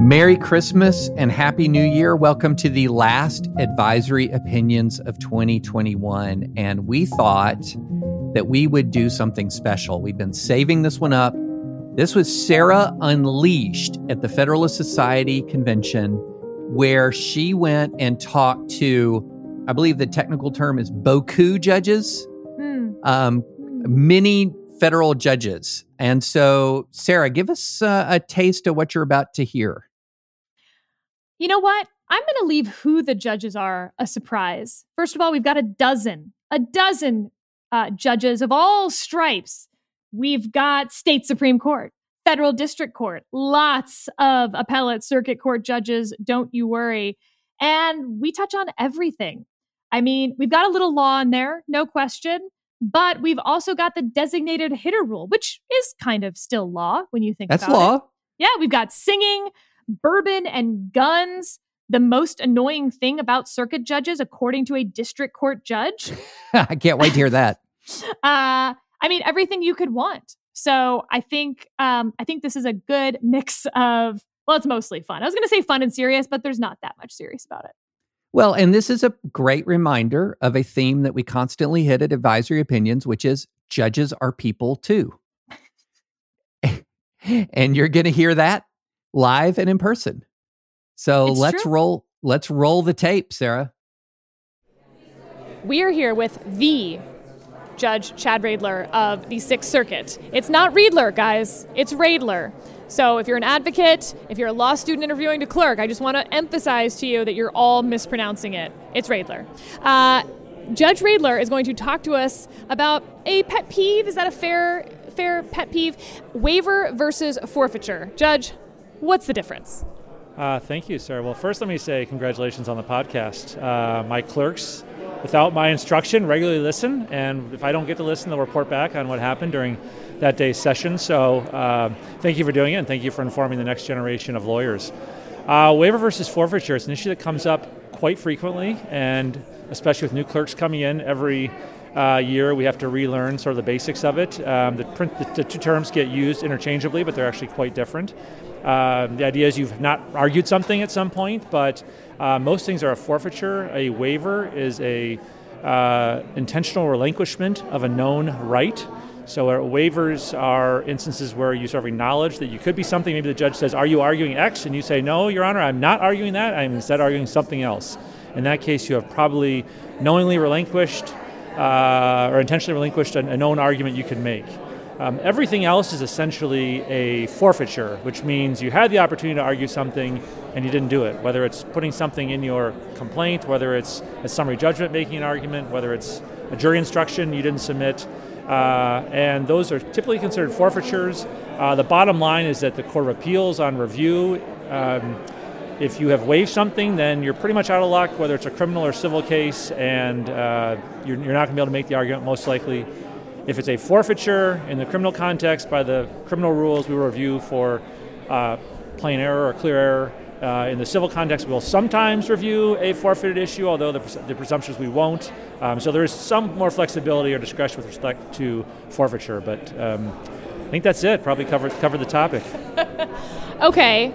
Merry Christmas and Happy New Year. Welcome to the last advisory opinions of 2021. And we thought that we would do something special. We've been saving this one up. This was Sarah Unleashed at the Federalist Society convention, where she went and talked to, I believe the technical term is Boku judges, Hmm. um, many federal judges. And so, Sarah, give us uh, a taste of what you're about to hear. You know what? I'm going to leave who the judges are a surprise. First of all, we've got a dozen, a dozen uh, judges of all stripes. We've got state Supreme Court, federal district court, lots of appellate circuit court judges. Don't you worry. And we touch on everything. I mean, we've got a little law in there, no question, but we've also got the designated hitter rule, which is kind of still law when you think That's about it. law. Yeah, we've got singing, bourbon, and guns. The most annoying thing about circuit judges, according to a district court judge. I can't wait to hear that. Uh, I mean, everything you could want. So I think um, I think this is a good mix of well, it's mostly fun. I was going to say fun and serious, but there's not that much serious about it. Well, and this is a great reminder of a theme that we constantly hit at Advisory Opinions, which is judges are people too. and you're going to hear that live and in person. So It's let's true. roll let's roll the tape, Sarah. We are here with the Judge Chad Readler of the Sixth Circuit. It's not Riedler, guys. It's Readler. So if you're an advocate, if you're a law student interviewing to clerk, I just want to emphasize to you that you're all mispronouncing it. It's Readler. Uh, Judge Readler is going to talk to us about a pet peeve. Is that a fair fair pet peeve? Waiver versus forfeiture. Judge, what's the difference? Uh, thank you, sir. Well, first, let me say congratulations on the podcast. Uh, my clerks, without my instruction, regularly listen, and if I don't get to listen, they'll report back on what happened during that day's session. So, uh, thank you for doing it, and thank you for informing the next generation of lawyers. Uh, waiver versus forfeiture is an issue that comes up quite frequently, and especially with new clerks coming in every uh, year, we have to relearn sort of the basics of it. Um, the, print, the, the two terms get used interchangeably, but they're actually quite different. Um, the idea is you've not argued something at some point, but uh, most things are a forfeiture. A waiver is a uh, intentional relinquishment of a known right. So uh, waivers are instances where you sort of acknowledge that you could be something. Maybe the judge says, "Are you arguing X?" and you say, "No, Your Honor, I'm not arguing that. I'm instead arguing something else." In that case, you have probably knowingly relinquished uh, or intentionally relinquished a, a known argument you could make. Um, everything else is essentially a forfeiture, which means you had the opportunity to argue something and you didn't do it. Whether it's putting something in your complaint, whether it's a summary judgment making an argument, whether it's a jury instruction you didn't submit, uh, and those are typically considered forfeitures. Uh, the bottom line is that the Court of Appeals on review, um, if you have waived something, then you're pretty much out of luck, whether it's a criminal or civil case, and uh, you're, you're not going to be able to make the argument most likely. If it's a forfeiture in the criminal context, by the criminal rules, we will review for uh, plain error or clear error. Uh, in the civil context, we'll sometimes review a forfeited issue, although the, pres- the presumption is we won't. Um, so there is some more flexibility or discretion with respect to forfeiture, but um, I think that's it. Probably covered covered the topic. Okay,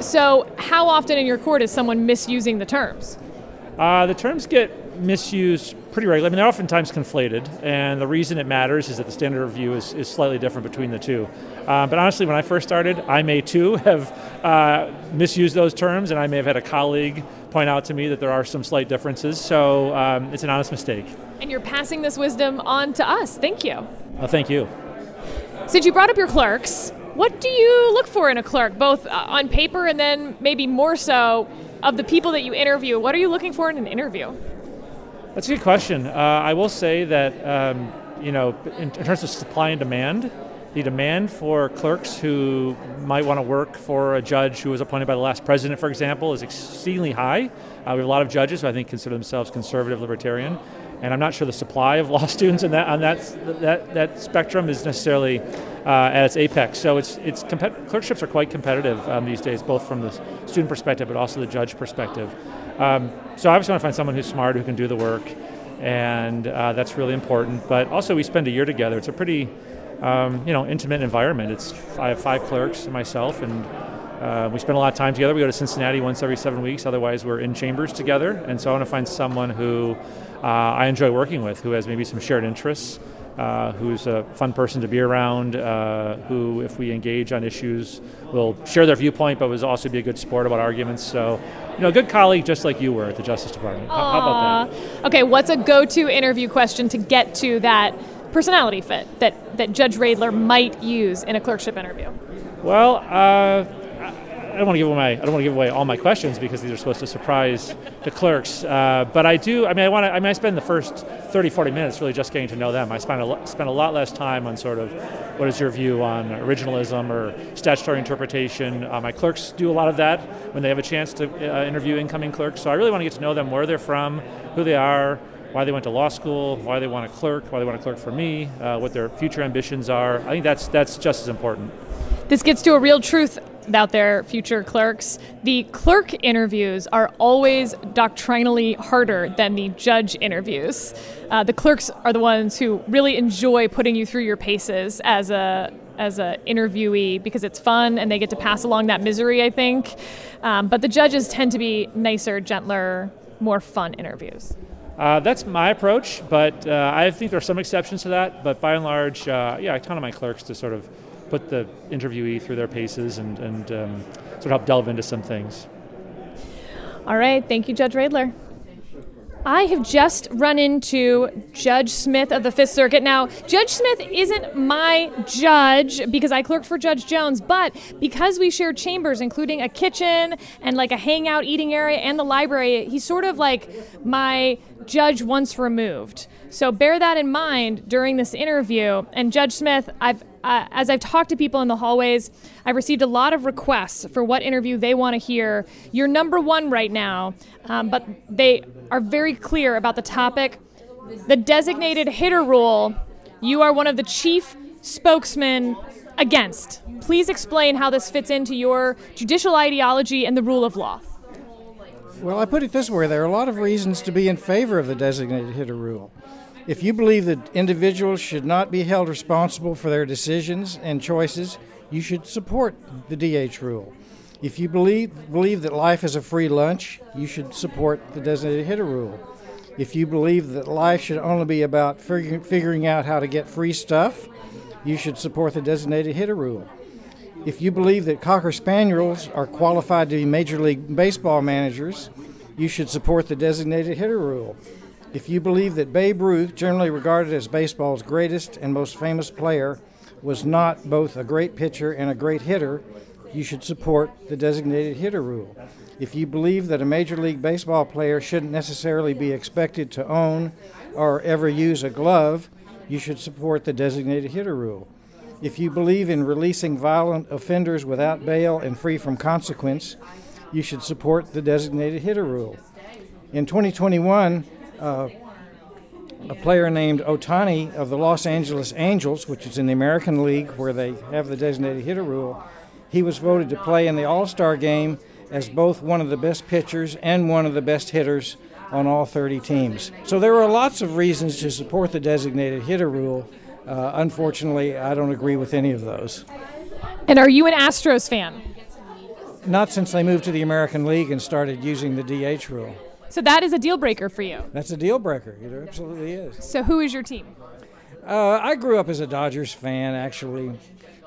so how often in your court is someone misusing the terms? Uh, the terms get misused pretty regularly. I mean, they're oftentimes conflated, and the reason it matters is that the standard review is, is slightly different between the two. Uh, but honestly, when I first started, I may too have uh, misused those terms, and I may have had a colleague point out to me that there are some slight differences. So um, it's an honest mistake. And you're passing this wisdom on to us. Thank you. Well, thank you. Since you brought up your clerks, what do you look for in a clerk, both uh, on paper and then maybe more so of the people that you interview? What are you looking for in an interview? That's a good question. Uh, I will say that um, you know, in, in terms of supply and demand, the demand for clerks who might want to work for a judge who was appointed by the last president, for example, is exceedingly high. Uh, we have a lot of judges who I think consider themselves conservative libertarian, and I'm not sure the supply of law students in that on that that, that spectrum is necessarily uh, at its apex. So it's it's compet- clerkships are quite competitive um, these days, both from the student perspective but also the judge perspective. Um, so I just want to find someone who's smart who can do the work, and uh, that's really important. But also we spend a year together. It's a pretty um, you know, intimate environment. It's I have five clerks and myself, and uh, we spend a lot of time together. We go to Cincinnati once every seven weeks. Otherwise, we're in chambers together. And so I want to find someone who uh, I enjoy working with, who has maybe some shared interests, uh, who's a fun person to be around, uh, who, if we engage on issues, will share their viewpoint, but will also be a good sport about arguments. So, you know, a good colleague just like you were at the Justice Department. How, how about that? Okay, what's a go-to interview question to get to that? personality fit that, that Judge Readler might use in a clerkship interview? Well, uh, I don't want to give away. I don't want to give away all my questions because these are supposed to surprise the clerks. Uh, but I do. I mean, I want to. I mean, I spend the first 30, 40 minutes really just getting to know them. I spend a spend a lot less time on sort of what is your view on originalism or statutory interpretation. Uh, my clerks do a lot of that when they have a chance to uh, interview incoming clerks. So I really want to get to know them, where they're from, who they are, why they went to law school, why they want to clerk, why they want to clerk for me, uh, what their future ambitions are. I think that's that's just as important. This gets to a real truth out there, future clerks. The clerk interviews are always doctrinally harder than the judge interviews. Uh, the clerks are the ones who really enjoy putting you through your paces as a as a interviewee because it's fun and they get to pass along that misery. I think, um, but the judges tend to be nicer, gentler, more fun interviews. Uh, that's my approach, but uh, I think there are some exceptions to that. But by and large, uh, yeah, I count on my clerks to sort of put the interviewee through their paces and, and um, sort of help delve into some things. All right. Thank you, Judge Readler. I have just run into Judge Smith of the Fifth Circuit. Now, Judge Smith isn't my judge because I clerked for Judge Jones, but because we share chambers, including a kitchen and like a hangout eating area and the library, he's sort of like my judge once removed. So bear that in mind during this interview. And Judge Smith, I've uh, as I've talked to people in the hallways, I've received a lot of requests for what interview they want to hear. You're number one right now, um, but they are very clear about the topic. The designated hitter rule, you are one of the chief spokesmen against. Please explain how this fits into your judicial ideology and the rule of law. Well, I put it this way there are a lot of reasons to be in favor of the designated hitter rule. If you believe that individuals should not be held responsible for their decisions and choices, you should support the DH rule. If you believe, believe that life is a free lunch, you should support the designated hitter rule. If you believe that life should only be about figuring, figuring out how to get free stuff, you should support the designated hitter rule. If you believe that Cocker Spaniels are qualified to be Major League Baseball managers, you should support the designated hitter rule. If you believe that Babe Ruth, generally regarded as baseball's greatest and most famous player, was not both a great pitcher and a great hitter, you should support the designated hitter rule. If you believe that a Major League Baseball player shouldn't necessarily be expected to own or ever use a glove, you should support the designated hitter rule. If you believe in releasing violent offenders without bail and free from consequence, you should support the designated hitter rule. In 2021, uh, a player named Ohtani of the Los Angeles Angels, which is in the American League where they have the designated hitter rule, he was voted to play in the All Star game as both one of the best pitchers and one of the best hitters on all 30 teams. So there are lots of reasons to support the designated hitter rule. Uh, unfortunately, I don't agree with any of those. And are you an Astros fan? Not since they moved to the American League and started using the DH rule. So that is a deal breaker for you. That's a deal breaker. It absolutely is. So who is your team? Uh, I grew up as a Dodgers fan, actually.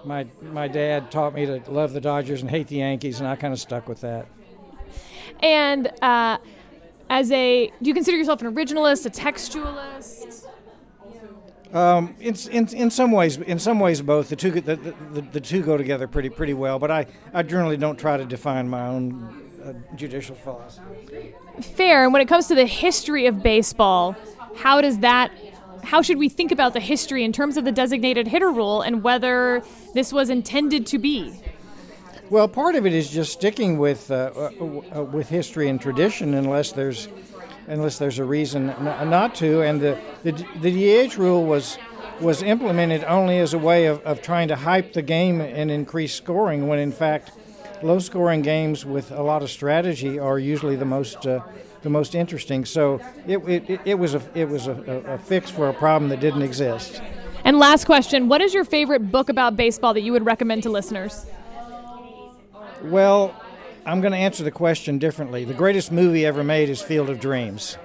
My my dad taught me to love the Dodgers and hate the Yankees, and I kind of stuck with that. And uh, as a, do you consider yourself an originalist, a textualist? Um, in, in, in some ways, in some ways, both the two the, the, the two go together pretty pretty well. But I, I generally don't try to define my own uh, judicial philosophy. Fair. And when it comes to the history of baseball, how does that how should we think about the history in terms of the designated hitter rule and whether this was intended to be? Well, part of it is just sticking with uh, uh, uh with history and tradition, unless there's unless there's a reason not to. And the, the the DH rule was was implemented only as a way of, of trying to hype the game and increase scoring, when in fact, low scoring games with a lot of strategy are usually the most uh, the most interesting. So it, it, it was a it was a, a fix for a problem that didn't exist. And last question: What is your favorite book about baseball that you would recommend to listeners? Well, I'm going to answer the question differently. The greatest movie ever made is Field of Dreams.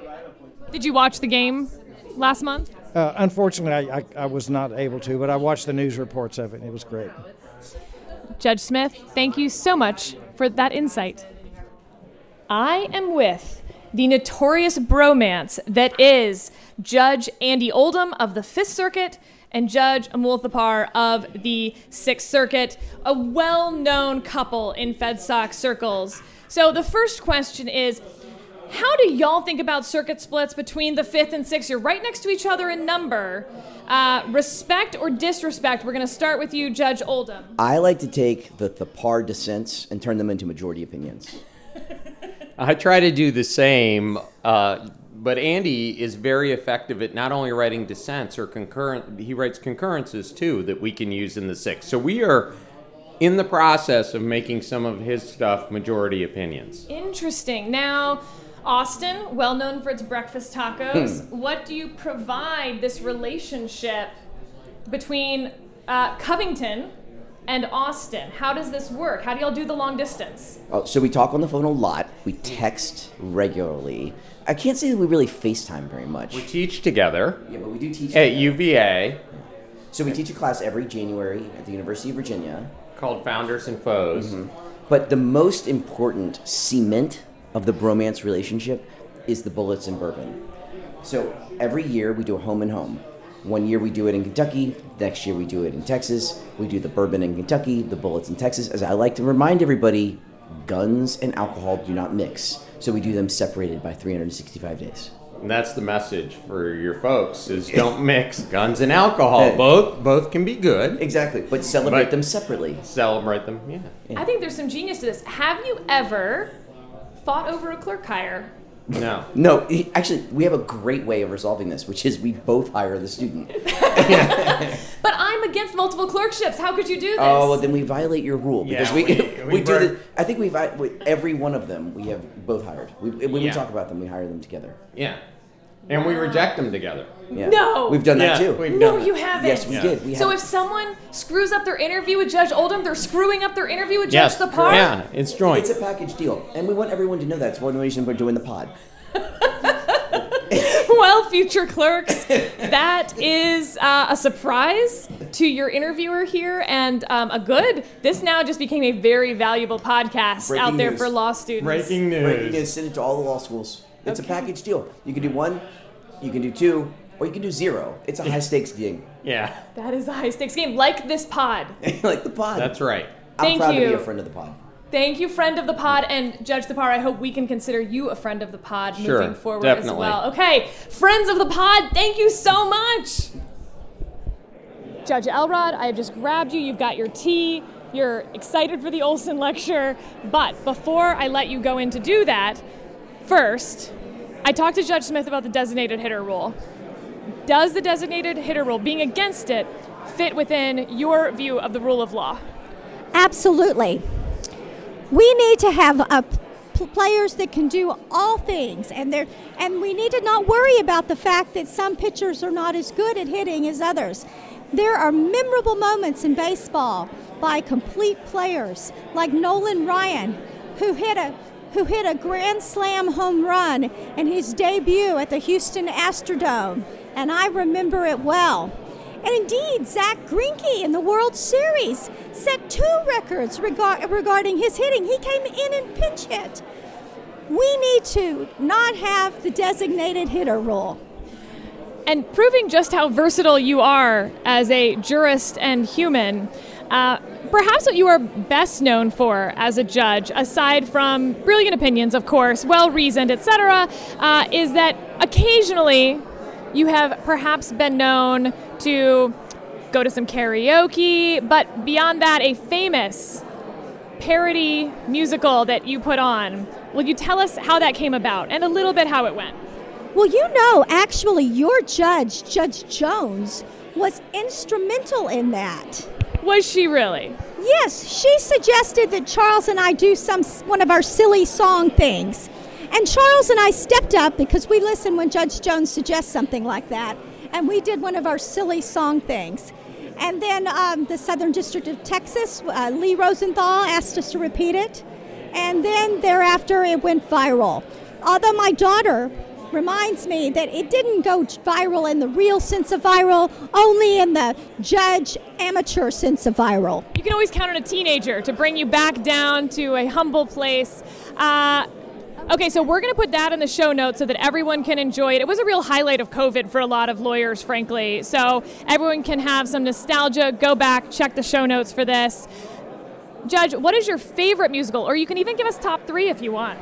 Did you watch the game last month? Uh, unfortunately, I, I, I, was not able to, but I watched the news reports of it. It was great. Judge Smith, thank you so much for that insight. I am with the notorious bromance that is Judge Andy Oldham of the Fifth Circuit and Judge Amul Thapar of the Sixth Circuit, a well known couple in FedSoc circles. So the first question is how do y'all think about circuit splits between the fifth and sixth? You're right next to each other in number. Uh, respect or disrespect? We're going to start with you, Judge Oldham. I like to take the Thapar dissents and turn them into majority opinions. I try to do the same. Uh, but Andy is very effective at not only writing dissents or concurrent, he writes concurrences too that we can use in the sixth. So we are in the process of making some of his stuff majority opinions. Interesting. Now, Austin, well known for its breakfast tacos, hmm. what do you provide this relationship between uh, Covington and Austin? How does this work? How do y'all do the long distance? Oh, so we talk on the phone a lot. We text regularly. I can't say that we really FaceTime very much. We teach together. Yeah, but we do teach at UVA. So we teach a class every January at the University of Virginia called Founders and Foes. Mm-hmm. But the most important cement of the bromance relationship is the bullets and bourbon. So every year we do a home and home. One year we do it in Kentucky, next year we do it in Texas. We do the bourbon in Kentucky, the bullets in Texas. As I like to remind everybody, guns and alcohol do not mix. So we do them separated by 365 days. And that's the message for your folks is don't mix guns and alcohol. Both both can be good. Exactly. But celebrate but them separately. Celebrate them, yeah. yeah. I think there's some genius to this. Have you ever fought over a clerk hire? No. No, actually, we have a great way of resolving this, which is we both hire the student. but I'm against multiple clerkships. How could you do this? Oh, well, then we violate your rule because yeah, we, we, we, we do the. I think we've every one of them we have both hired. We, when yeah. we talk about them, we hire them together. Yeah. And we reject them together. Yeah. No. We've done that too. no, you haven't. Yes, we did. We so if someone screws up their interview with Judge Oldham, they're screwing up their interview with yes, Judge Thapar? Yeah, it's joint. It's a package deal. And we want everyone to know that. It's one of the reasons we're doing the pod. well, future clerks, that is uh, a surprise to your interviewer here and um, a good. This now just became a very valuable podcast Breaking out there news. for law students. Breaking news. Breaking news. Send it to all the law schools. It's okay. a package deal. You can do one, you can do two, or you can do zero. It's a high stakes game. Yeah. That is a high stakes game, like this pod. like the pod. That's right. I'm Thank proud you. to be a friend of the pod. Thank you, friend of the pod, and Judge Thapar. I hope we can consider you a friend of the pod sure, moving forward definitely. as well. Okay, friends of the pod, thank you so much. Judge Elrod, I have just grabbed you. You've got your tea. You're excited for the Olson lecture. But before I let you go in to do that, first, I talked to Judge Smith about the designated hitter rule. Does the designated hitter rule, being against it, fit within your view of the rule of law? Absolutely. We need to have uh, a players that can do all things and they and we need to not worry about the fact that some pitchers are not as good at hitting as others. There are memorable moments in baseball by complete players like Nolan Ryan who hit a who hit a grand slam home run in his debut at the Houston Astrodome and I remember it well. And indeed, Zack Greinke in the World Series set two records regard- regarding his hitting. He came in and pinch hit. We need to not have the designated hitter rule. And proving just how versatile you are as a jurist and human, uh, perhaps what you are best known for as a judge, aside from brilliant opinions, of course, well reasoned, etc., uh, is that occasionally you have perhaps been known to go to some karaoke, but beyond that, a famous parody musical that you put on. Will you tell us how that came about and a little bit how it went? Well, you know, actually, your judge, Judge Jones, was instrumental in that. Was she really? Yes, she suggested that Charles and I do some one of our silly song things. And Charles and I stepped up because we listen when Judge Jones suggests something like that. And we did one of our silly song things. And then um, the Southern District of Texas, uh, Lee Rosenthal asked us to repeat it. And then thereafter, it went viral. Although my daughter reminds me that it didn't go viral in the real sense of viral, only in the judge amateur sense of viral. You can always count on a teenager to bring you back down to a humble place. Uh, Okay, so we're going to put that in the show notes so that everyone can enjoy it. It was a real highlight of COVID for a lot of lawyers, frankly. So everyone can have some nostalgia. Go back, check the show notes for this. Judge, what is your favorite musical? Or you can even give us top three if you want.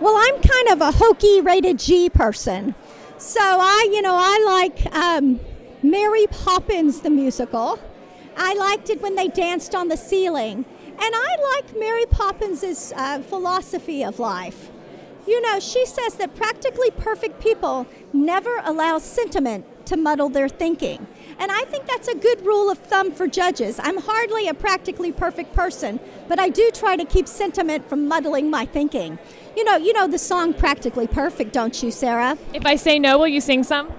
Well, I'm kind of a hokey rated G person. So I, you know, I like um, Mary Poppins the musical. I liked it when they danced on the ceiling. And I like Mary Poppins' uh, philosophy of life. You know, she says that practically perfect people never allow sentiment to muddle their thinking. And I think that's a good rule of thumb for judges. I'm hardly a practically perfect person, but I do try to keep sentiment from muddling my thinking. You know, you know the song Practically Perfect, don't you, Sarah? If I say no, will you sing some?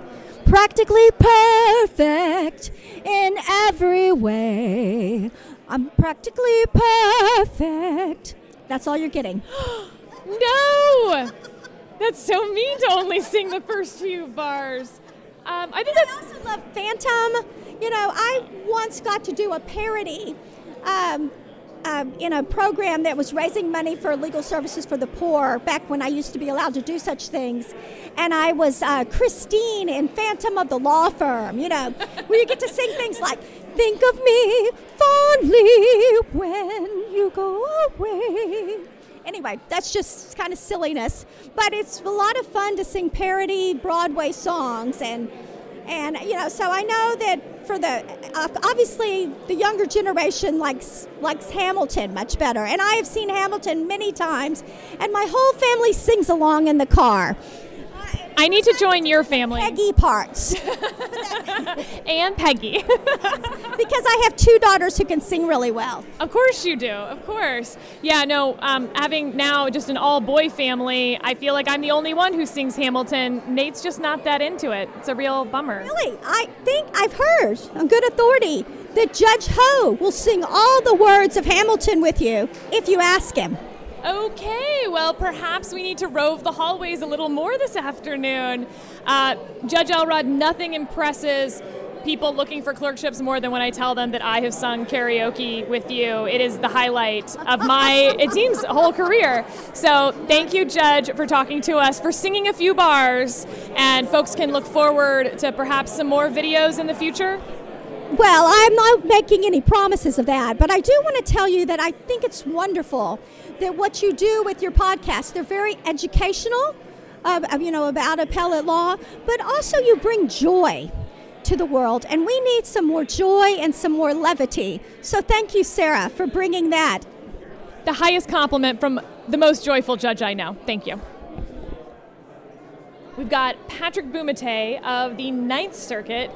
Practically perfect in every way. I'm practically perfect. That's all you're getting. no! That's so mean to only sing the first few bars. Um, I think I also love Phantom. You know, I once got to do a parody um, uh, in a program that was raising money for legal services for the poor back when I used to be allowed to do such things. And I was uh, Christine in Phantom of the Law Firm, you know, where you get to sing things like, Think of me fondly when you go away. Anyway, that's just kind of silliness, but it's a lot of fun to sing parody Broadway songs and and you know, so I know that for the obviously the younger generation likes likes Hamilton much better, and I have seen Hamilton many times, and my whole family sings along in the car. I need to join your family. Peggy parts. and Peggy. because I have two daughters who can sing really well. Of course you do. Of course. Yeah, no, um, having now just an all boy family, I feel like I'm the only one who sings Hamilton. Nate's just not that into it. It's a real bummer. Really? I think I've heard on good authority that Judge Ho will sing all the words of Hamilton with you if you ask him. Okay, well, perhaps we need to rove the hallways a little more this afternoon. Uh, Judge Elrod, nothing impresses people looking for clerkships more than when I tell them that I have sung karaoke with you. It is the highlight of my, it seems, whole career. So thank you, Judge, for talking to us, for singing a few bars, and folks can look forward to perhaps some more videos in the future. Well, I'm not making any promises of that, but I do want to tell you that I think it's wonderful that what you do with your podcast, they're very educational, uh, you know, about appellate law, but also you bring joy to the world, and we need some more joy and some more levity. So thank you, Sarah, for bringing that. The highest compliment from the most joyful judge I know. Thank you. We've got Patrick Bumatay of the Ninth Circuit.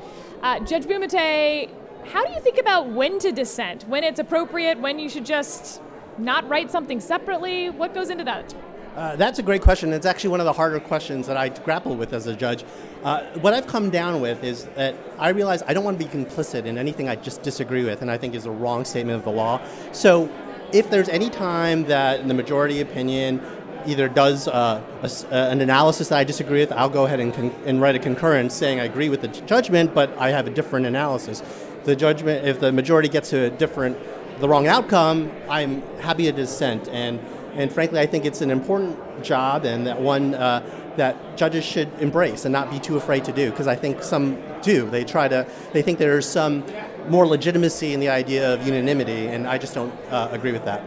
Uh, Judge Bumatay, how do you think about when to dissent? When it's appropriate? When you should just not write something separately? What goes into that? Uh, that's a great question. It's actually one of the harder questions that I grapple with as a judge. Uh, what I've come down with is that I realize I don't want to be complicit in anything I just disagree with and I think is a wrong statement of the law. So if there's any time that the majority opinion either does uh, a, uh, an analysis that I disagree with, I'll go ahead and, con- and write a concurrence saying I agree with the judgment, but I have a different analysis. The judgment, if the majority gets a different, the wrong outcome, I'm happy to dissent. And and frankly, I think it's an important job and that one uh, that judges should embrace and not be too afraid to do. Because I think some do. They try to. They think there's some more legitimacy in the idea of unanimity, and I just don't uh, agree with that.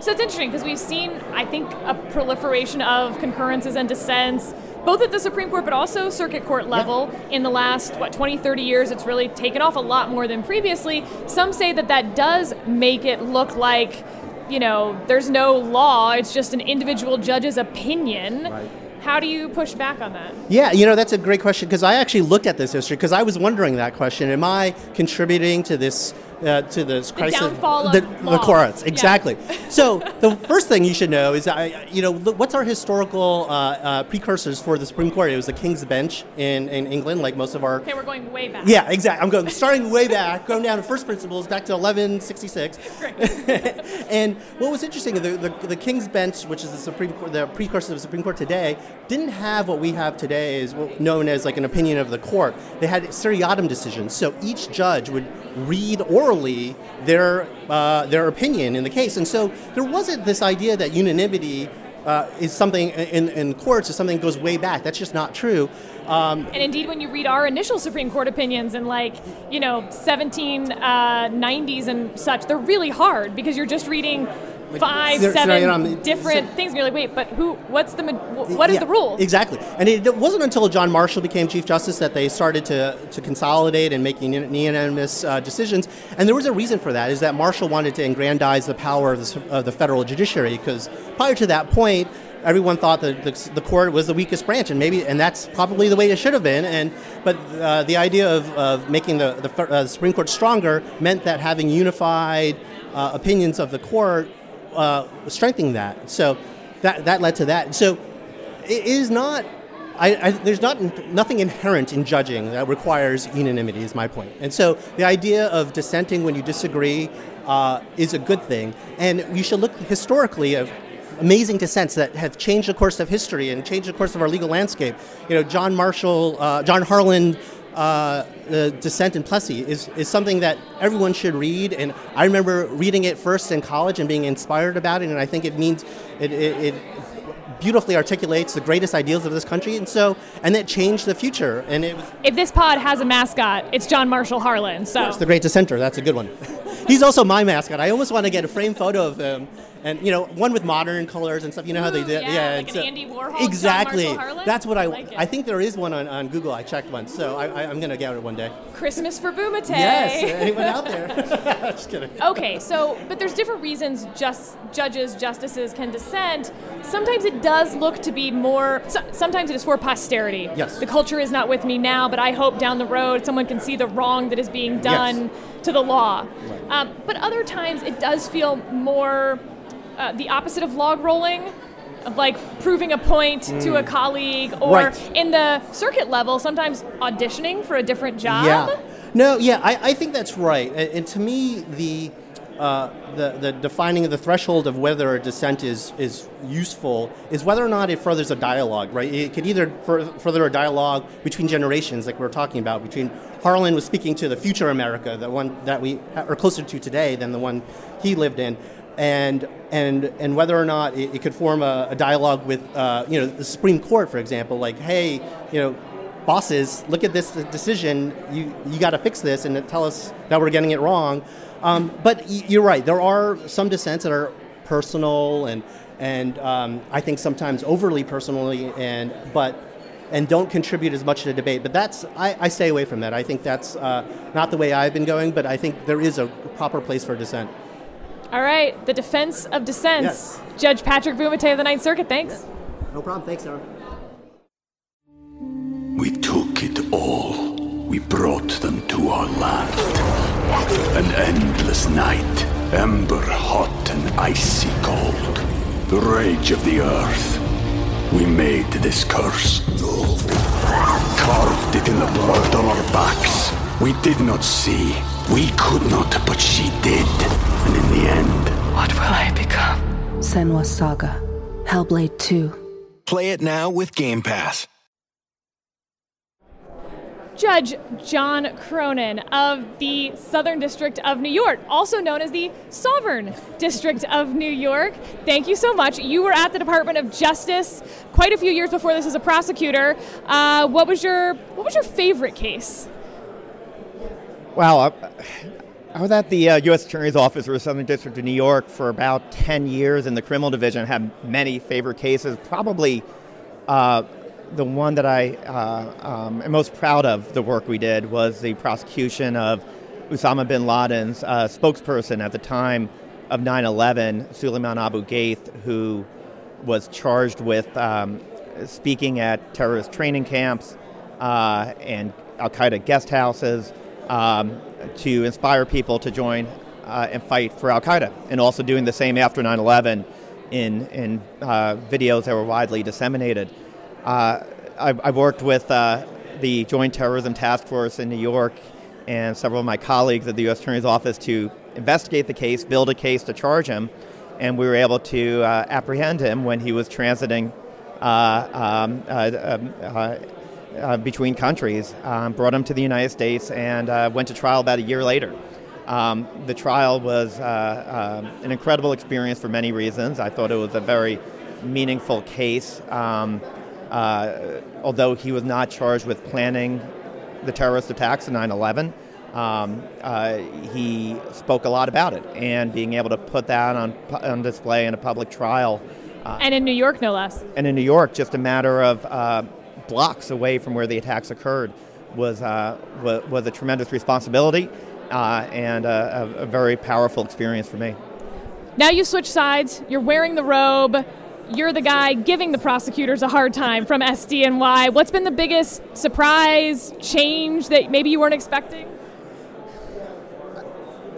So it's interesting because we've seen, I think, a proliferation of concurrences and dissents both at the Supreme Court but also circuit court level in the last what 20 30 years it's really taken off a lot more than previously some say that that does make it look like you know there's no law it's just an individual judge's opinion Right. how do you push back on that Yeah, you know, that's a great question because I actually looked at this history because I was wondering that question. Am I contributing to this? Uh, to this crisis, downfall of the, the courts, Yeah. exactly. so the first thing you should know is, I, you know, look, what's our historical uh, uh, precursors for the Supreme Court? It was the King's Bench in, in England, like most of our okay we're going way back Yeah, exactly. I'm going starting way back, going down to first principles, back to 1166. and what was interesting, the, the, the King's Bench, which is the Supreme Court, the precursor of the Supreme Court today, didn't have what we have today, is known as like an opinion of the court. They had seriatim decisions, so each judge would read orally their uh, their opinion in the case, and so there wasn't this idea that unanimity. Uh, is something in, in courts is something that goes way back. That's just not true. Um, And indeed, when you read our initial Supreme Court opinions in like, you know, 1790s and such, they're really hard because you're just reading five, seven different things, and you're like, wait, but who? What's the? What is Yeah, the rule? Exactly. And it, it wasn't until John Marshall became Chief Justice that they started to, to consolidate and making unanimous uh, decisions. And there was a reason for that, is that Marshall wanted to aggrandize the power of the, of the federal judiciary, because prior to that point, everyone thought that the, the court was the weakest branch, and maybe, and that's probably the way it should have been. And but uh, the idea of, of making the, the uh, Supreme Court stronger meant that having unified uh, opinions of the court uh, strengthening that. So that that led to that. So it is not. I, I, there's not nothing inherent in judging that requires unanimity. Is my point. And so the idea of dissenting when you disagree uh, is a good thing. And you should look historically of amazing dissents that have changed the course of history and changed the course of our legal landscape. You know, John Marshall, uh, John Harlan. Uh, the dissent in Plessy is, is something that everyone should read, and I remember reading it first in college and being inspired about it, and I think it means it, it, it beautifully articulates the greatest ideals of this country, and so and it changed the future, and it was If this pod has a mascot, it's John Marshall Harlan. So it's the great dissenter. That's a good one. He's also my mascot. I almost want to get a framed photo of him, and you know, one with modern colors and stuff. You know how they did, yeah, and like an Andy Warhol, Exactly. That's what I. I like. I think there is one on, on Google. I checked once, so I, going to get it one day. Christmas for Bumatay. Yes. Anyone out there? Just kidding. okay, so but there's different reasons just judges, justices can dissent. Sometimes it does look to be more. So, sometimes it is for posterity. Yes. The culture is not with me now, but I hope down the road someone can see the wrong that is being done to the law. Um, but other times it does feel more uh, the opposite of log rolling. Of like proving a point to a Mm. colleague, or Right. in the circuit level, sometimes auditioning for a different job. Yeah. No, yeah, I, I think that's right. And, and to me, the, uh, the the defining of the threshold of whether a dissent is is useful is whether or not it furthers a dialogue. Right? It could either fur- further a dialogue between generations, like we were talking about. Between Harlan was speaking to the future America, the one that we are closer to today than the one he lived in. And, and, and whether or not it, it could form a, a dialogue with uh, you know the Supreme Court, for example, like hey, you know bosses, look at this decision. You you got to fix this and tell us that we're getting it wrong. Um, but you're right. There are some dissents that are personal and and um, I think sometimes overly personally and but and don't contribute as much to the debate. But that's I, I stay away from that. I think that's uh, not the way I've been going. But I think there is a proper place for dissent. All right, the defense of dissents. Yes. Judge Patrick Bumatay of the Ninth Circuit. Thanks. No problem. Thanks, Sarah. We took it all. We brought them to our land. An endless night, ember hot and icy cold. The rage of the earth. We made this curse. Carved it in the blood on our backs. We did not see. We could not, but she did. And in the end, What will I become? Senua's Saga. Hellblade 2. Play it now with Game Pass. Judge John Cronan of the Southern District of New York, also known as the Sovereign District of New York. Thank you so much. You were at the Department of Justice quite a few years before this as a prosecutor. Uh, what was your What was your favorite case? Well, I, I was at the uh, U.S. Attorney's Office for the Southern District of New York for about 10 years in the criminal division. Had many favorite cases. Probably uh, the one that I uh, um, am most proud of the work we did was the prosecution of Osama bin Laden's uh, spokesperson at the time of 9 11, Suleiman Abu Ghaith, who was charged with um, speaking at terrorist training camps uh, and Al Qaeda guest houses um, to inspire people to join uh, and fight for Al Qaeda, and also doing the same after 9 11 in, in uh, videos that were widely disseminated. Uh, I've, I've, worked with uh, the Joint Terrorism Task Force in New York and several of my colleagues at the U.S. Attorney's Office to investigate the case, build a case to charge him, and we were able to uh, apprehend him when he was transiting uh, um, uh, uh, uh between countries, um, brought him to the United States, and uh, went to trial about a year later. Um, the trial was um, an incredible experience for many reasons. I thought it was a very meaningful case. Um, although he was not charged with planning the terrorist attacks of 9 11, um, uh, he spoke a lot about it, and being able to put that on, on display in a public trial. Uh, and in New York, no less. And in New York, just a matter of uh, blocks away from where the attacks occurred, was, uh, was, was, a tremendous responsibility uh, and a, a very powerful experience for me. Now you switch sides, you're wearing the robe you're the guy giving the prosecutors a hard time from SDNY. What's been the biggest surprise, change that maybe you weren't expecting?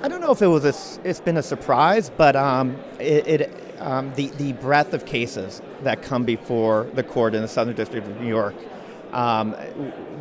I don't know if it was a, it's been a surprise, but um, it, it um, the the breadth of cases that come before the court in the Southern District of New York. Um,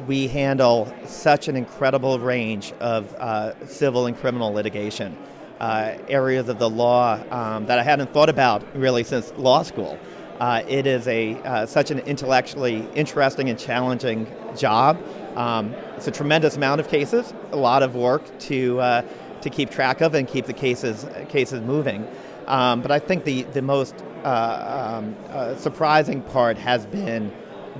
we handle such an incredible range of uh, civil and criminal litigation, uh, areas of the law um, that I hadn't thought about really since law school. Uh, it is a uh, such an intellectually interesting and challenging job. Um, it's a tremendous amount of cases, a lot of work to uh, to keep track of and keep the cases cases moving. Um, but I think the the most uh, um, uh, surprising part has been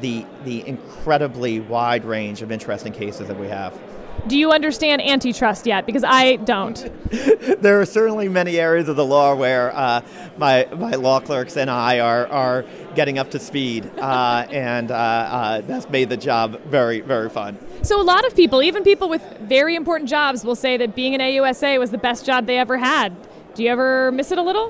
the the incredibly wide range of interesting cases that we have. Do you understand antitrust yet? Because I don't. there are certainly many areas of the law where uh, my, my law clerks and I are, are getting up to speed, uh, and uh, uh, that's made the job very, very fun. So, a lot of people, even people with very important jobs, will say that being an AUSA was the best job they ever had. Do you ever miss it a little?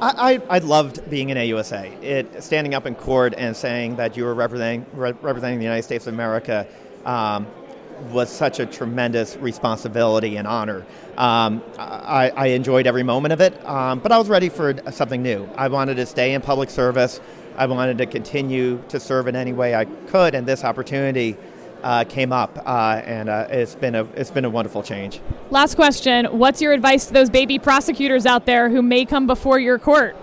I, I, I, loved being in AUSA. It standing up in court and saying that you were representing re- representing the United States of America um, was such a tremendous responsibility and honor. Um, I, I, enjoyed every moment of it, um, but I was ready for something new. I wanted to stay in public service. I wanted to continue to serve in any way I could, and this opportunity uh, came up, uh, and uh, it's been a it's been a wonderful change. Last question: What's your advice to those baby prosecutors out there who may come before your court?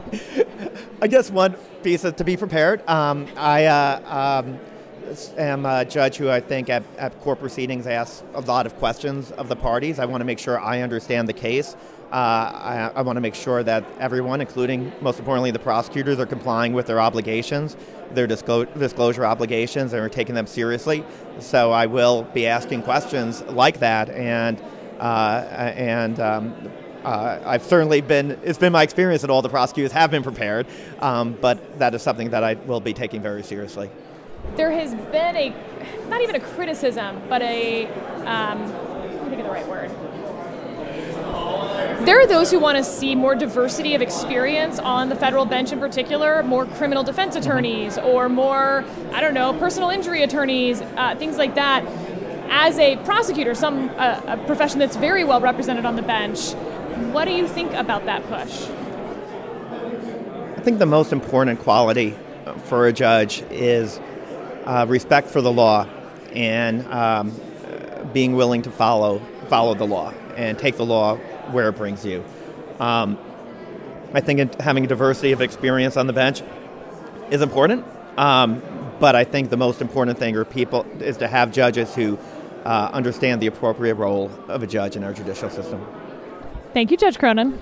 I guess one piece is to be prepared. Um, I. Uh, um, am a judge who I think at, at court proceedings asks a lot of questions of the parties. I want to make sure I understand the case. Uh, I, I want to make sure that everyone, including most importantly the prosecutors, are complying with their obligations, their disclo- disclosure obligations, and are taking them seriously. So I will be asking questions like that, and uh, and um, uh, I've certainly been, it's been my experience that all the prosecutors have been prepared, um, but that is something that I will be taking very seriously there has been a, not even a criticism, but a, um, let me think of the right word. There are those who want to see more diversity of experience on the federal bench in particular, more criminal defense mm-hmm. attorneys or more, I don't know, personal injury attorneys, uh, things like that. As a prosecutor, some uh, a profession that's very well represented on the bench, what do you think about that push? I think the most important quality for a judge is uh, respect for the law and um, being willing to follow follow the law and take the law where it brings you. Um, I think having a diversity of experience on the bench is important, um, but I think the most important thing are people is to have judges who uh, understand the appropriate role of a judge in our judicial system. Thank you, Judge Cronan.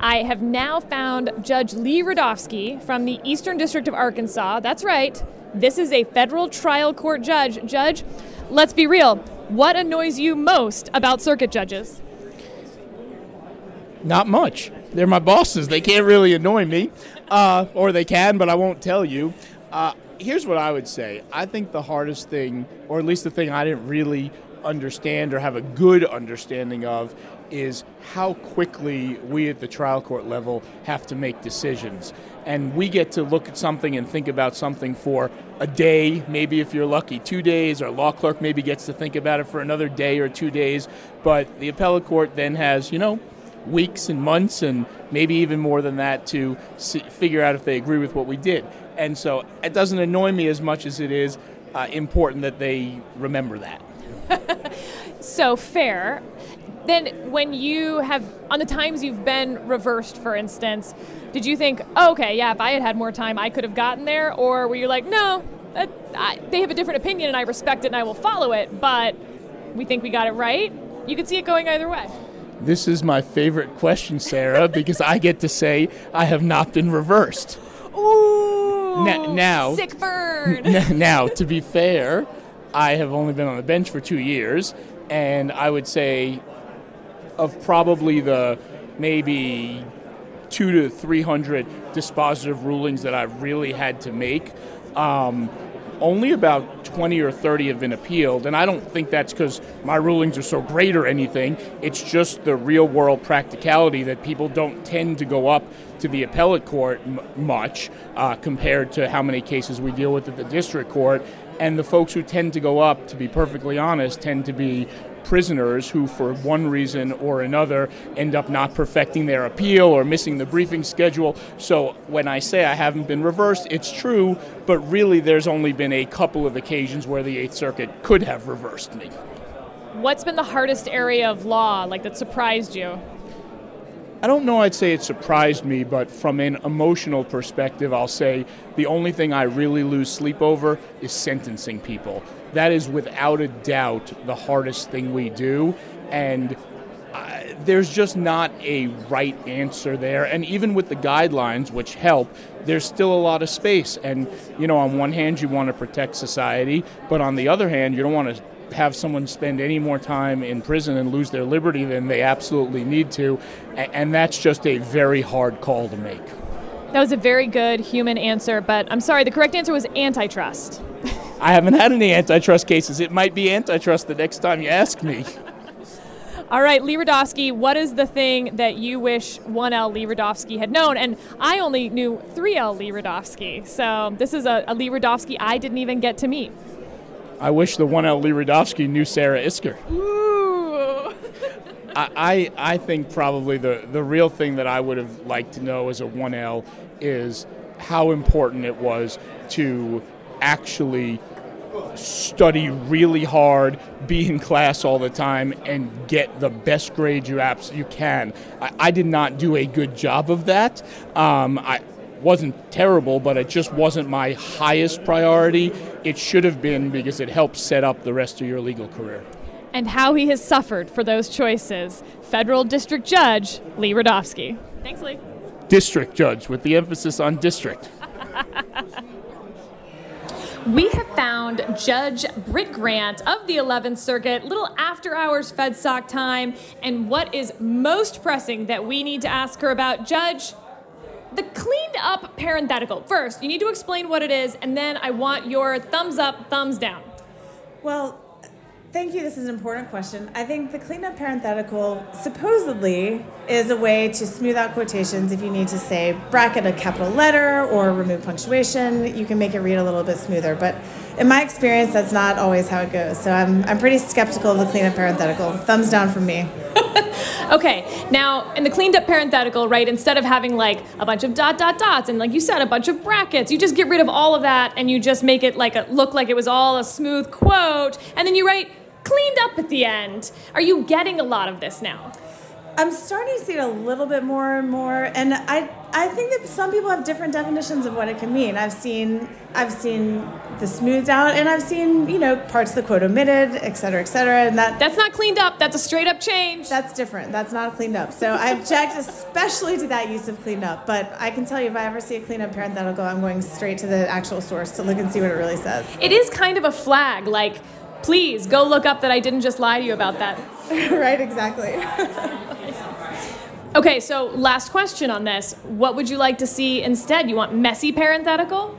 I have now found Judge Lee Rudofsky from the Eastern District of Arkansas. That's right. This is a federal trial court judge. Judge, let's be real. What annoys you most about circuit judges? Not much. They're my bosses. They can't really annoy me, uh, or they can, but I won't tell you. Uh, here's what I would say. I think the hardest thing, or at least the thing I didn't really understand or have a good understanding of, is how quickly we at the trial court level have to make decisions. And we get to look at something and think about something for a day, maybe if you're lucky, two days. Our law clerk maybe gets to think about it for another day or two days. But the appellate court then has, you know, weeks and months and maybe even more than that to see, figure out if they agree with what we did. And so it doesn't annoy me as much as it is uh, important that they remember that. So fair. Then, when you have, on the times you've been reversed, for instance, did you think, oh, okay, yeah, if I had had more time, I could have gotten there? Or were you like, no, that, I, they have a different opinion and I respect it and I will follow it, but we think we got it right? You could see it going either way. This is my favorite question, Sarah, because I get to say I have not been reversed. Ooh, Na- now, sick bird. N- now, to be fair, I have only been on the bench for two years, and I would say of probably the maybe two to three hundred dispositive rulings that I've really had to make. Um, only about 20 or 30 have been appealed, and I don't think that's because my rulings are so great or anything. It's just the real world practicality that people don't tend to go up to the appellate court m- much uh, compared to how many cases we deal with at the district court. And the folks who tend to go up, to be perfectly honest, tend to be prisoners who, for one reason or another, end up not perfecting their appeal or missing the briefing schedule. So when I say I haven't been reversed, it's true, but really there's only been a couple of occasions where the Eighth Circuit could have reversed me. What's been the hardest area of law, like that surprised you? I don't know I'd say it surprised me, but from an emotional perspective, I'll say the only thing I really lose sleep over is sentencing people. That is without a doubt the hardest thing we do. And uh, there's just not a right answer there. And even with the guidelines, which help, there's still a lot of space. And, you know, on one hand, you want to protect society, but on the other hand, you don't want to have someone spend any more time in prison and lose their liberty than they absolutely need to. And that's just a very hard call to make. That was a very good human answer, but I'm sorry, the correct answer was antitrust. I haven't had any antitrust cases. It might be antitrust the next time you ask me. All right, Lee Rudofsky, what is the thing that you wish 1L Lee Rudofsky had known? And I only knew 3L Lee Rudofsky, so this is a, a Lee Rudofsky I didn't even get to meet. I wish the 1L Lee Rudofsky knew Sarah Isgur. Ooh. I, I, I think probably the, the real thing that I would have liked to know as a 1L is how important it was to actually study really hard, be in class all the time, and get the best grade you abs- you can. I, I did not do a good job of that. Um, I wasn't terrible, but it just wasn't my highest priority. It should have been because it helps set up the rest of your legal career. And how he has suffered for those choices. Federal District Judge Lee Rudofsky. Thanks, Lee. District judge with the emphasis on district. We have found Judge Britt Grant of the 11th Circuit, little after hours FedSoc time, and what is most pressing that we need to ask her about, Judge? The cleaned up parenthetical. First, you need to explain what it is, and then I want your thumbs up, thumbs down. Well, thank you. This is an important question. I think the cleanup parenthetical supposedly is a way to smooth out quotations if you need to say bracket a capital letter or remove punctuation. You can make it read a little bit smoother. But in my experience, that's not always how it goes. So I'm, I'm pretty skeptical of the cleanup parenthetical. Thumbs down from me. Okay, now in the cleaned up parenthetical, right, instead of having like a bunch of dot dot dots and like you said, a bunch of brackets, you just get rid of all of that and you just make it like a look like it was all a smooth quote, and then you write cleaned up at the end. Are you getting a lot of this now? I'm starting to see it a little bit more and more, and I I think that some people have different definitions of what it can mean. I've seen I've seen the smoothed out, and I've seen you know parts of the quote omitted, et cetera, et cetera, and that that's not cleaned up. That's a straight up change. That's different. That's not cleaned up. So I object especially to that use of cleaned up. But I can tell you, if I ever see a cleaned up parenthetical, I'm going straight to the actual source to look and see what it really says. It is kind of a flag, like. Please go look up that I didn't just lie to you about that. right, exactly. Okay, so last question on this. What would you like to see instead? You want messy parenthetical?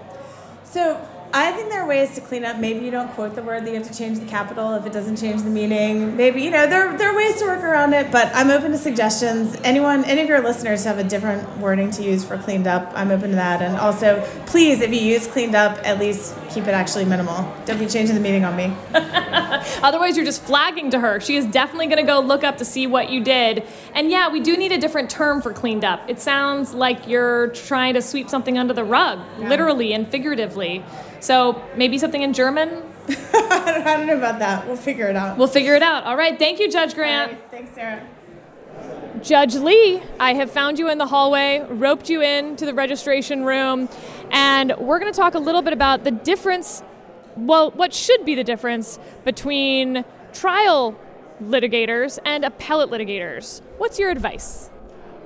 So, I think there are ways to clean up. Maybe you don't quote the word that you have to change the capital if it doesn't change the meaning. Maybe, you know, there, there are ways to work around it, but I'm open to suggestions. Anyone, any of your listeners have a different wording to use for cleaned up, I'm open to that. And also, please, if you use cleaned up, at least keep it actually minimal. Don't be changing the meaning on me. Otherwise, you're just flagging to her. She is definitely going to go look up to see what you did. And yeah, we do need a different term for cleaned up. It sounds like you're trying to sweep something under the rug, literally and figuratively. So maybe something in German? I don't know about that. We'll figure it out. We'll figure it out. All right. Thank you, Judge Grant. Thanks, Sarah. Judge Lee, I have found you in the hallway, roped you in to the registration room, and we're going to talk a little bit about the difference, well, what should be the difference between trial litigators and appellate litigators. What's your advice?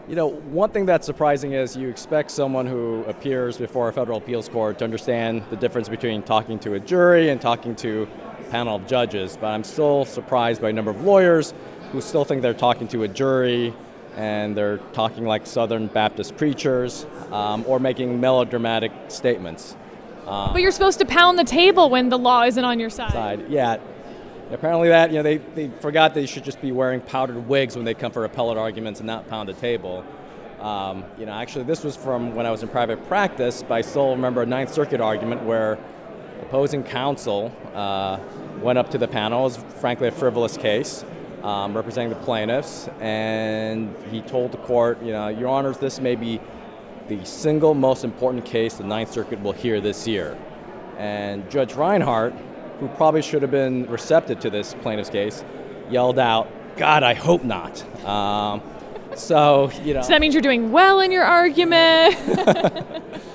You know, one thing that's surprising is you expect someone who appears before a federal appeals court to understand the difference between talking to a jury and talking to a panel of judges, but I'm still surprised by a number of lawyers who still think they're talking to a jury and they're talking like Southern Baptist preachers um, or making melodramatic statements. Um, but you're supposed to pound the table when the law isn't on your side. side. Yeah. Apparently, that you know they, they forgot they should just be wearing powdered wigs when they come for appellate arguments and not pound the table. Um, you know, actually, this was from when I was in private practice, but I still remember a Ninth Circuit argument where opposing counsel uh, went up to the panel. It was frankly a frivolous case um, representing the plaintiffs, and he told the court, you know, Your Honors, this may be the single most important case the Ninth Circuit will hear this year. And Judge Reinhardt, who probably should have been receptive to this plaintiff's case, yelled out, God, I hope not. Um, so, you know. So that means you're doing well in your argument.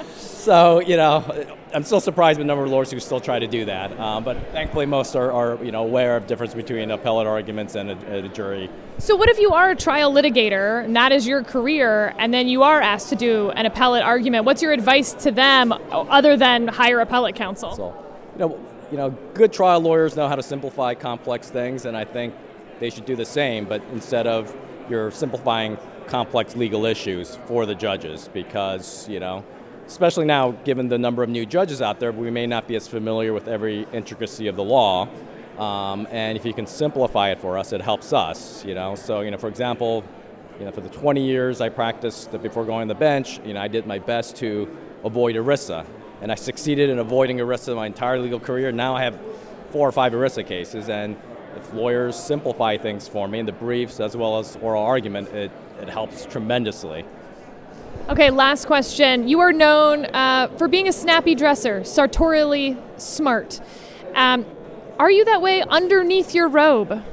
so, you know, I'm still surprised with the number of lawyers who still try to do that. Um, but thankfully, most are, are, you know, aware of the difference between appellate arguments and a, a, jury. So, what if you are a trial litigator and that is your career, and then you are asked to do an appellate argument? What's your advice to them other than hire appellate counsel? So, you know, you know, good trial lawyers know how to simplify complex things, and I think they should do the same. But instead of you're simplifying complex legal issues for the judges, because you know especially now, given the number of new judges out there, we may not be as familiar with every intricacy of the law. Um, and if you can simplify it for us, it helps us. You know, so you know, for example, you know, for the 20 years I practiced before going on the bench, you know, I did my best to avoid ERISA, and I succeeded in avoiding ERISA my entire legal career. Now I have four or five ERISA cases, and if lawyers simplify things for me in the briefs as well as oral argument, it, it helps tremendously. Okay, last question. You are known uh, for being a snappy dresser, sartorially smart. Um, are you that way underneath your robe?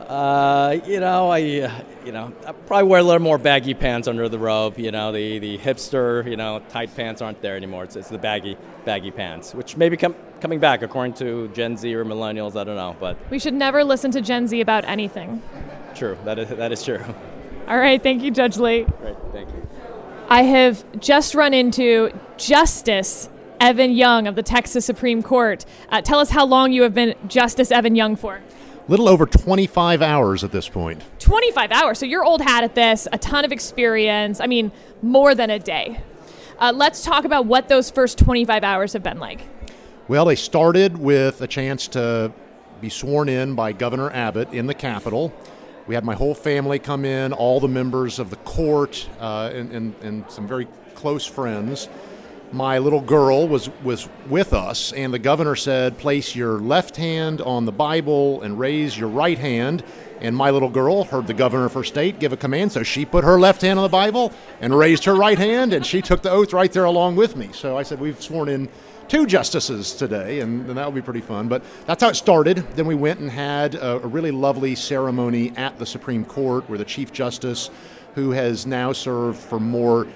Uh, you know, I, you know, I probably wear a little more baggy pants under the robe. You know, the, the hipster, you know, tight pants aren't there anymore. It's, it's the baggy baggy pants, which may be com- coming back according to Gen Z or millennials. I don't know, but we should never listen to Gen Z about anything. True, that is that is true. All right, thank you, Judge Lee. Right, thank you. I have just run into Justice Evan Young of the Texas Supreme Court. Uh, tell us how long you have been Justice Evan Young for. Little over 25 hours at this point. 25 hours. So you're old hat at this, a ton of experience. I mean, more than a day. Uh, let's talk about what those first 25 hours have been like. Well, they started with a chance to be sworn in by Governor Abbott in the Capitol. We had my whole family come in, all the members of the court, uh, and, and, and some very close friends. My little girl was, was with us, and the governor said, Place your left hand on the Bible and raise your right hand. And my little girl heard the governor of her state give a command, so she put her left hand on the Bible and raised her right hand, and she took the oath right there along with me. So I said, We've sworn in two justices today, and, and that will be pretty fun. But that's how it started. Then we went and had a, a really lovely ceremony at the Supreme Court where the Chief Justice, who has now served for more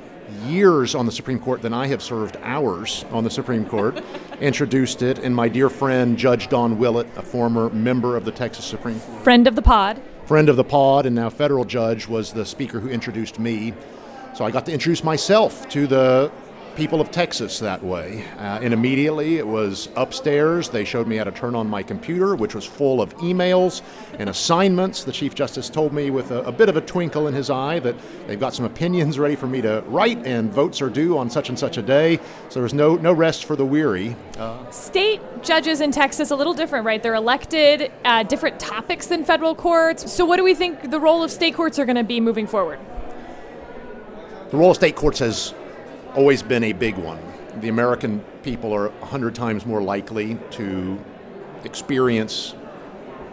years on the Supreme Court than I have served hours on the Supreme Court, introduced it. And my dear friend, Judge Don Willett, a former member of the Texas Supreme Court, friend of the pod, friend of the pod, and now federal judge, was the speaker who introduced me. So I got to introduce myself to the people of Texas that way. Uh, and immediately it was upstairs. They showed me how to turn on my computer, which was full of emails and assignments. The Chief Justice told me with a, a, bit of a twinkle in his eye that they've got some opinions ready for me to write, and votes are due on such and such a day. So there's no, no rest for the weary. Uh, State judges in Texas a little different, right? They're elected, uh, different topics than federal courts. So what do we think the role of state courts are going to be moving forward? The role of state courts has always been a big one. The American people are 100 times more likely to experience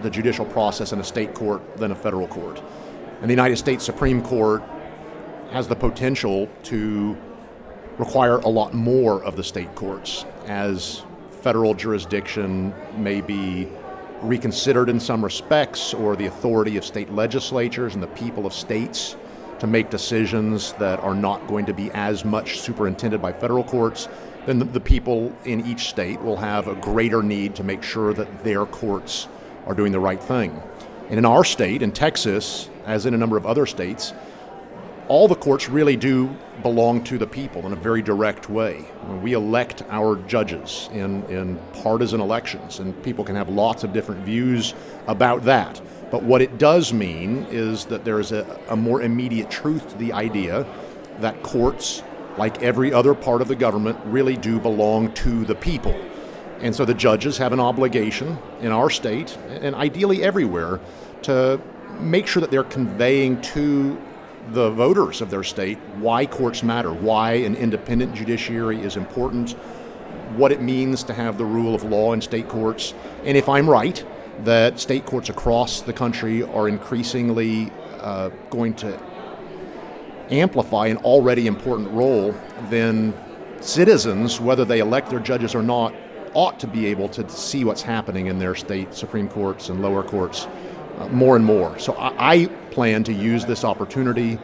the judicial process in a state court than a federal court. And the United States Supreme Court has the potential to require a lot more of the state courts as federal jurisdiction may be reconsidered in some respects or the authority of state legislatures and the people of states to make decisions that are not going to be as much superintended by federal courts, then the, the people in each state will have a greater need to make sure that their courts are doing the right thing. And in our state, in Texas, as in a number of other states, all the courts really do belong to the people in a very direct way. We elect our judges in, in partisan elections, and people can have lots of different views about that. But what it does mean is that there is a, a more immediate truth to the idea that courts, like every other part of the government, really do belong to the people. And so the judges have an obligation in our state, and ideally everywhere, to make sure that they're conveying to the voters of their state why courts matter, why an independent judiciary is important, what it means to have the rule of law in state courts. And if I'm right, that state courts across the country are increasingly uh, going to amplify an already important role, then citizens, whether they elect their judges or not, ought to be able to see what's happening in their state Supreme Courts and lower courts more and more. So I, I plan to use this opportunity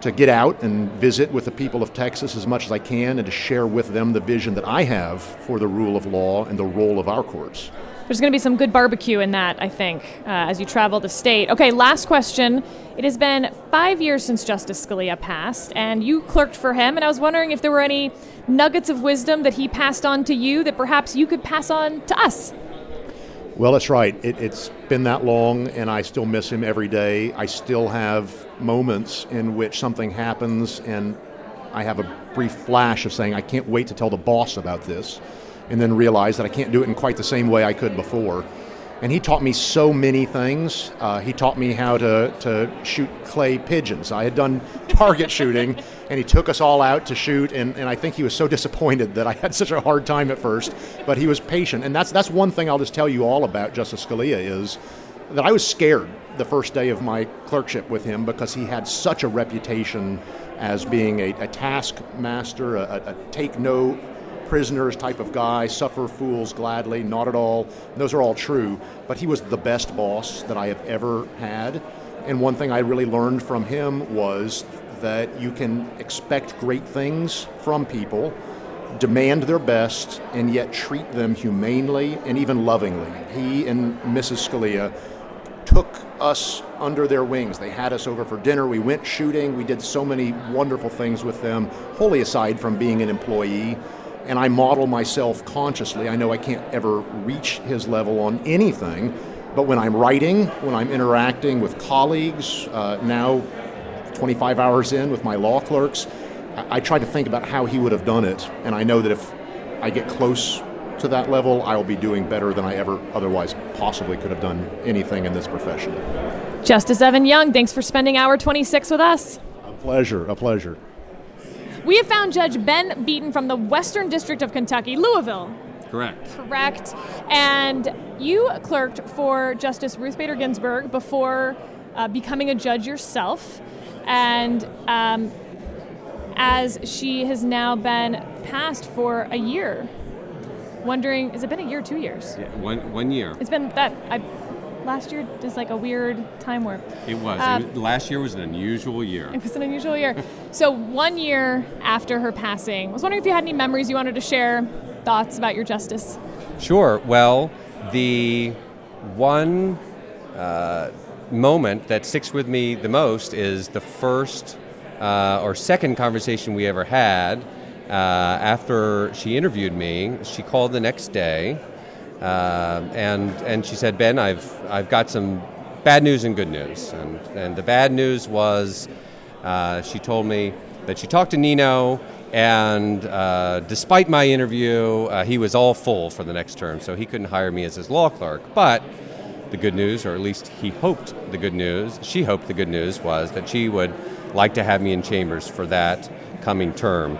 to get out and visit with the people of Texas as much as I can and to share with them the vision that I have for the rule of law and the role of our courts. There's going to be some good barbecue in that, I think, uh, as you travel the state. Okay, last question. It has been five years since Justice Scalia passed, and you clerked for him, and I was wondering if there were any nuggets of wisdom that he passed on to you that perhaps you could pass on to us. Well, that's right. It, has been that long, and I still miss him every day. I still have moments in which something happens, and I have a brief flash of saying, I can't wait to tell the boss about this and then realize that I can't do it in quite the same way I could before. And he taught me so many things. Uh, he taught me how to, to shoot clay pigeons. I had done target shooting, and he took us all out to shoot. And, and I think he was so disappointed that I had such a hard time at first, but he was patient. And that's, that's one thing I'll just tell you all about Justice Scalia is that I was scared the first day of my clerkship with him because he had such a reputation as being a, a taskmaster, a, a, take no prisoners type of guy, suffer fools gladly, not at all. Those are all true. But he was the best boss that I have ever had. And one thing I really learned from him was that you can expect great things from people, demand their best, and yet treat them humanely and even lovingly. He and Mrs. Scalia took us under their wings. They had us over for dinner. We went shooting. We did so many wonderful things with them, wholly aside from being an employee and I model myself consciously. I know I can't ever reach his level on anything, but when I'm writing, when I'm interacting with colleagues, uh, now 25 hours in with my law clerks, I, I try to think about how he would have done it, and I know that if I get close to that level, I will be doing better than I ever otherwise possibly could have done anything in this profession. Justice Evan Young, thanks for spending hour 26 with us. A pleasure, a pleasure. We have found Judge Ben Beaton from the Western District of Kentucky, Louisville. Correct. Correct. And you clerked for Justice Ruth Bader Ginsburg before uh, becoming a judge yourself. And um, as she has now been passed for a year, wondering, has it been a year, two years? Yeah, one, one year. It's been that, I last year is like a weird time warp. It was. Um, it was. Last year was an unusual year. It was an unusual year. so one year after her passing, I was wondering if you had any memories you wanted to share, thoughts about your justice. Sure. Well, the one uh, moment that sticks with me the most is the first uh, or second conversation we ever had uh, after she interviewed me, she called the next day, uh, and and she said, "Ben, I've I've got some bad news and good news." And and the bad news was, uh, she told me that she talked to Nino, and uh, despite my interview, uh, he was all full for the next term, so he couldn't hire me as his law clerk. But the good news, or at least he hoped the good news, she hoped the good news was that she would like to have me in chambers for that coming term.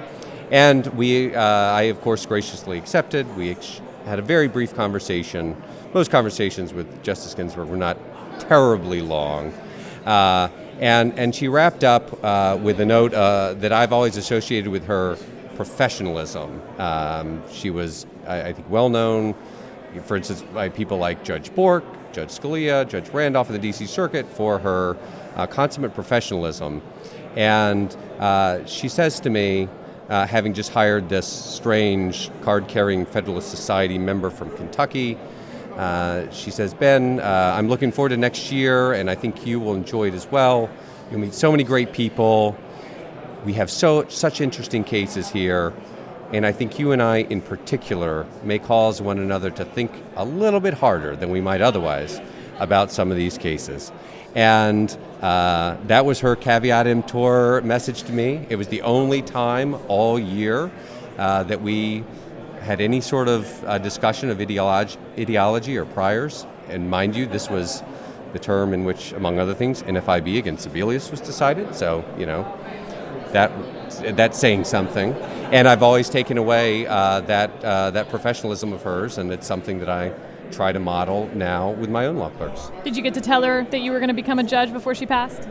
And we, uh, I of course graciously accepted. We ex- had a very brief conversation. Most conversations with Justice Ginsburg were not terribly long. Uh, and, and she wrapped up uh, with a note uh, that I've always associated with her professionalism. Um, she was, I, I think, well known, for instance, by people like Judge Bork, Judge Scalia, Judge Randolph of the DC Circuit for her uh, consummate professionalism. And uh, she says to me, uh, having just hired this strange card carrying Federalist Society member from Kentucky. Uh, she says, Ben, uh, I'm looking forward to next year, and I think you will enjoy it as well. You'll meet so many great people. We have so such interesting cases here, and I think you and I, in particular, may cause one another to think a little bit harder than we might otherwise about some of these cases. And uh, that was her caveat emptor message to me. It was the only time all year uh, that we had any sort of uh, discussion of ideology, ideology or priors. And mind you, this was the term in which, among other things, NFIB against Sebelius was decided. So, you know, that that's saying something. And I've always taken away uh, that uh, that professionalism of hers, and it's something that I try to model now with my own law clerks. Did you get to tell her that you were going to become a judge before she passed?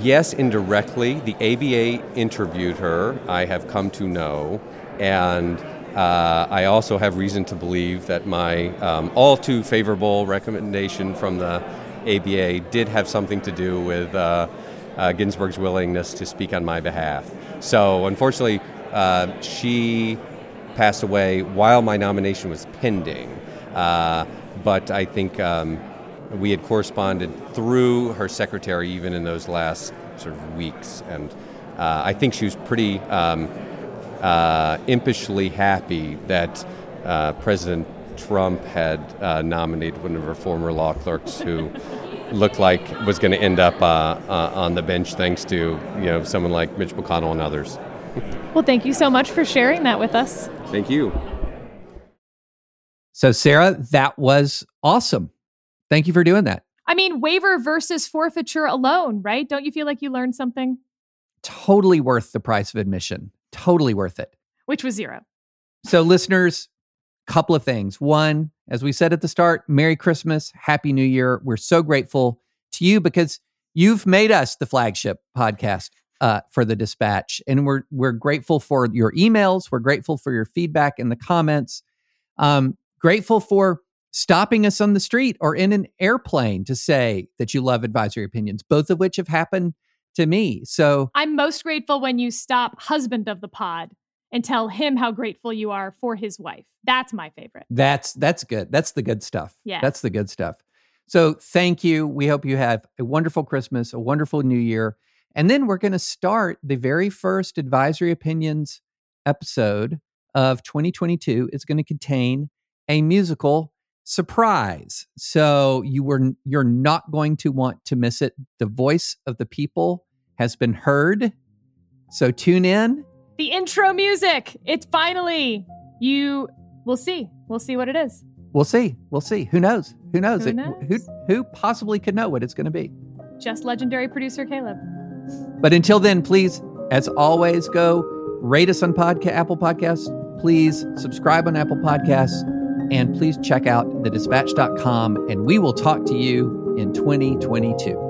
Yes, indirectly. The ABA interviewed her, I have come to know, and uh, I also have reason to believe that my um, all too favorable recommendation from the ABA did have something to do with uh, uh, Ginsburg's willingness to speak on my behalf. So, unfortunately, uh, she passed away while my nomination was pending. Uh, but I think um, we had corresponded through her secretary even in those last sort of weeks. And uh, I think she was pretty um, uh, impishly happy that uh, President Trump had uh, nominated one of her former law clerks who looked like was going to end up uh, on the bench thanks to you know someone like Mitch McConnell and others. Well, thank you so much for sharing that with us. Thank you. So, Sarah, that was awesome. Thank you for doing that. I mean, waiver versus forfeiture alone, right? Don't you feel like you learned something? Totally worth the price of admission. Totally worth it. Which was zero. So, listeners, couple of things. One, as we said at the start, Merry Christmas, Happy New Year. We're so grateful to you because you've made us the flagship podcast uh, for the dispatch. And we're we're grateful for your emails. We're grateful for your feedback in the comments. Um, grateful for stopping us on the street or in an airplane to say that you love advisory opinions, both of which have happened to me. So I'm most grateful when you stop husband of the pod and tell him how grateful you are for his wife. That's my favorite. That's that's good. That's the good stuff. Yeah. That's the good stuff. So thank you. We hope you have a wonderful Christmas, a wonderful new year. And then we're going to start the very first advisory opinions episode of 2022. It's going to contain a musical surprise. So you were you're not going to want to miss it. The voice of the people has been heard. So tune in. The intro music. It's finally you we'll see. We'll see what it is. We'll see. We'll see. Who knows? Who knows? Who It- who who possibly could know what it's going to be? Just legendary producer Caleb. But until then, please, as always, go rate us on Apple Podcasts. Please subscribe on Apple Podcasts. And please check out thedispatch.com. And we will talk to you in 2022.